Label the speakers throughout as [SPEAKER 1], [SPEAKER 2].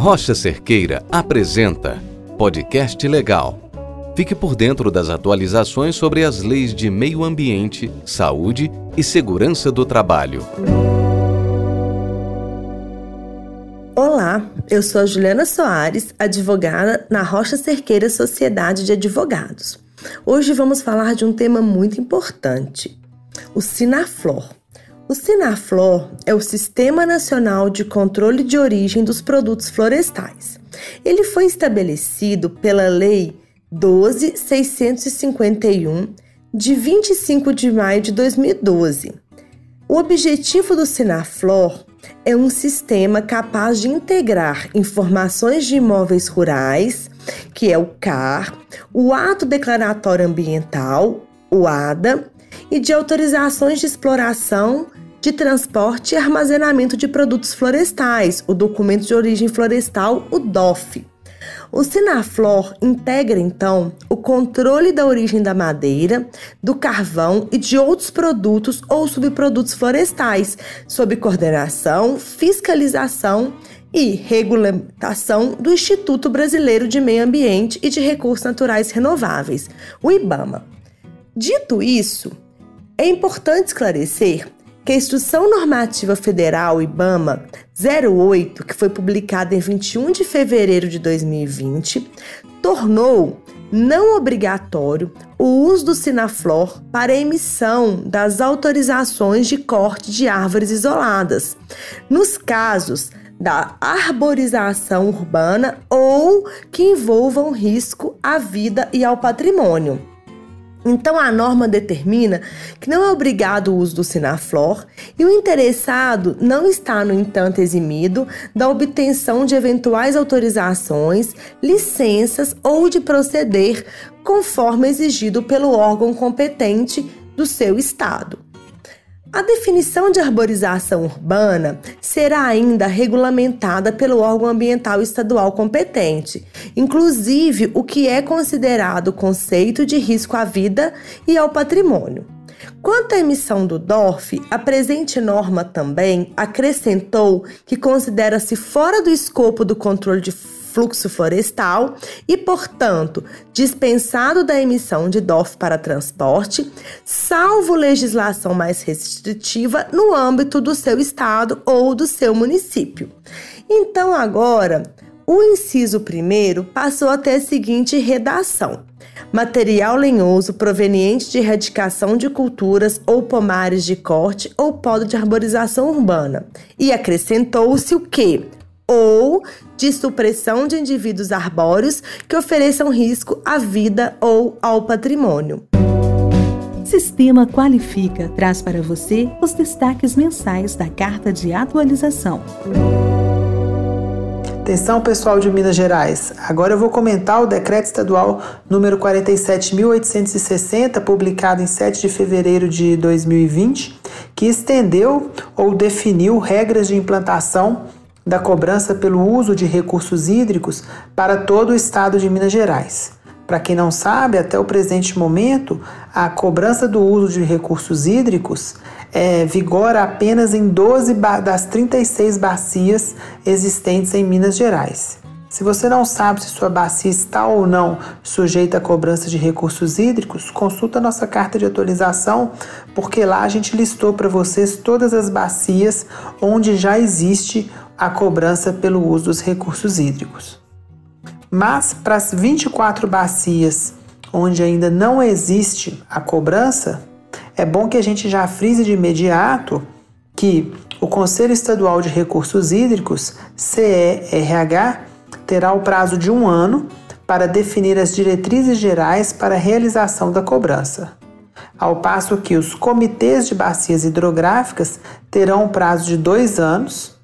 [SPEAKER 1] Rocha Cerqueira apresenta Podcast Legal. Fique por dentro das atualizações sobre as leis de meio ambiente, saúde e segurança do trabalho.
[SPEAKER 2] Olá, eu sou a Juliana Soares, advogada na Rocha Cerqueira Sociedade de Advogados. Hoje vamos falar de um tema muito importante, o Sinaflor. O Sinaflor é o Sistema Nacional de Controle de Origem dos Produtos Florestais. Ele foi estabelecido pela Lei 12651 de 25 de maio de 2012. O objetivo do Sinaflor é um sistema capaz de integrar informações de imóveis rurais, que é o CAR, o Ato Declaratório Ambiental, o ADA, e de autorizações de exploração, de transporte e armazenamento de produtos florestais, o Documento de Origem Florestal, o DOF. O Sinaflor integra então o controle da origem da madeira, do carvão e de outros produtos ou subprodutos florestais, sob coordenação, fiscalização e regulamentação do Instituto Brasileiro de Meio Ambiente e de Recursos Naturais Renováveis, o IBAMA. Dito isso, é importante esclarecer que a Instrução Normativa Federal IBAMA 08, que foi publicada em 21 de fevereiro de 2020, tornou não obrigatório o uso do Sinaflor para emissão das autorizações de corte de árvores isoladas, nos casos da arborização urbana ou que envolvam risco à vida e ao patrimônio. Então a norma determina que não é obrigado o uso do Sinaflor e o interessado não está, no entanto, eximido da obtenção de eventuais autorizações, licenças ou de proceder conforme exigido pelo órgão competente do seu estado. A definição de arborização urbana será ainda regulamentada pelo órgão ambiental estadual competente, inclusive o que é considerado conceito de risco à vida e ao patrimônio. Quanto à emissão do DORF, a presente norma também acrescentou que considera-se fora do escopo do controle de fluxo florestal e, portanto, dispensado da emissão de DOF para transporte, salvo legislação mais restritiva no âmbito do seu estado ou do seu município. Então, agora, o inciso primeiro passou a ter a seguinte redação: material lenhoso proveniente de erradicação de culturas ou pomares de corte ou podo de arborização urbana. E acrescentou-se o que? Ou de supressão de indivíduos arbóreos que ofereçam risco à vida ou ao patrimônio.
[SPEAKER 3] Sistema Qualifica traz para você os destaques mensais da Carta de Atualização.
[SPEAKER 4] Atenção, pessoal de Minas Gerais. Agora eu vou comentar o decreto estadual número 47.860, publicado em 7 de fevereiro de 2020, que estendeu ou definiu regras de implantação da cobrança pelo uso de recursos hídricos para todo o estado de Minas Gerais. Para quem não sabe, até o presente momento, a cobrança do uso de recursos hídricos é, vigora apenas em 12 das 36 bacias existentes em Minas Gerais. Se você não sabe se sua bacia está ou não sujeita à cobrança de recursos hídricos, consulta nossa carta de atualização, porque lá a gente listou para vocês todas as bacias onde já existe a cobrança pelo uso dos recursos hídricos. Mas para as 24 bacias onde ainda não existe a cobrança, é bom que a gente já frise de imediato que o Conselho Estadual de Recursos Hídricos, CERH, terá o prazo de um ano para definir as diretrizes gerais para a realização da cobrança. Ao passo que os comitês de bacias hidrográficas terão um prazo de dois anos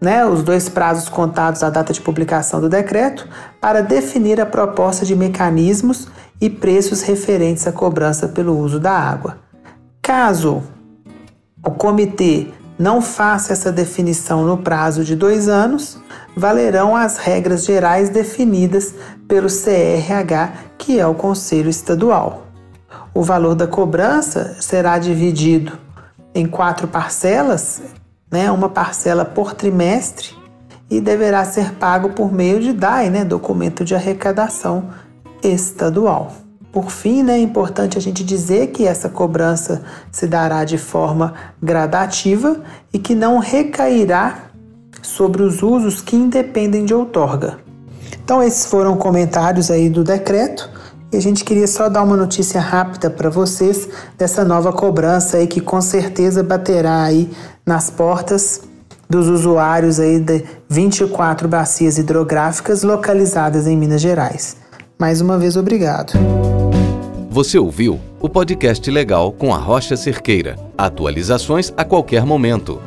[SPEAKER 4] né, os dois prazos contados à data de publicação do decreto, para definir a proposta de mecanismos e preços referentes à cobrança pelo uso da água. Caso o comitê não faça essa definição no prazo de dois anos, valerão as regras gerais definidas pelo CRH, que é o Conselho Estadual. O valor da cobrança será dividido em quatro parcelas né, uma parcela por trimestre e deverá ser pago por meio de DAI, né, documento de arrecadação estadual. Por fim, né, é importante a gente dizer que essa cobrança se dará de forma gradativa e que não recairá sobre os usos que independem de outorga. Então, esses foram comentários aí do decreto. E a gente queria só dar uma notícia rápida para vocês dessa nova cobrança aí que com certeza baterá aí nas portas dos usuários aí de 24 bacias hidrográficas localizadas em Minas Gerais. Mais uma vez, obrigado.
[SPEAKER 1] Você ouviu o podcast legal com a Rocha Cerqueira. Atualizações a qualquer momento.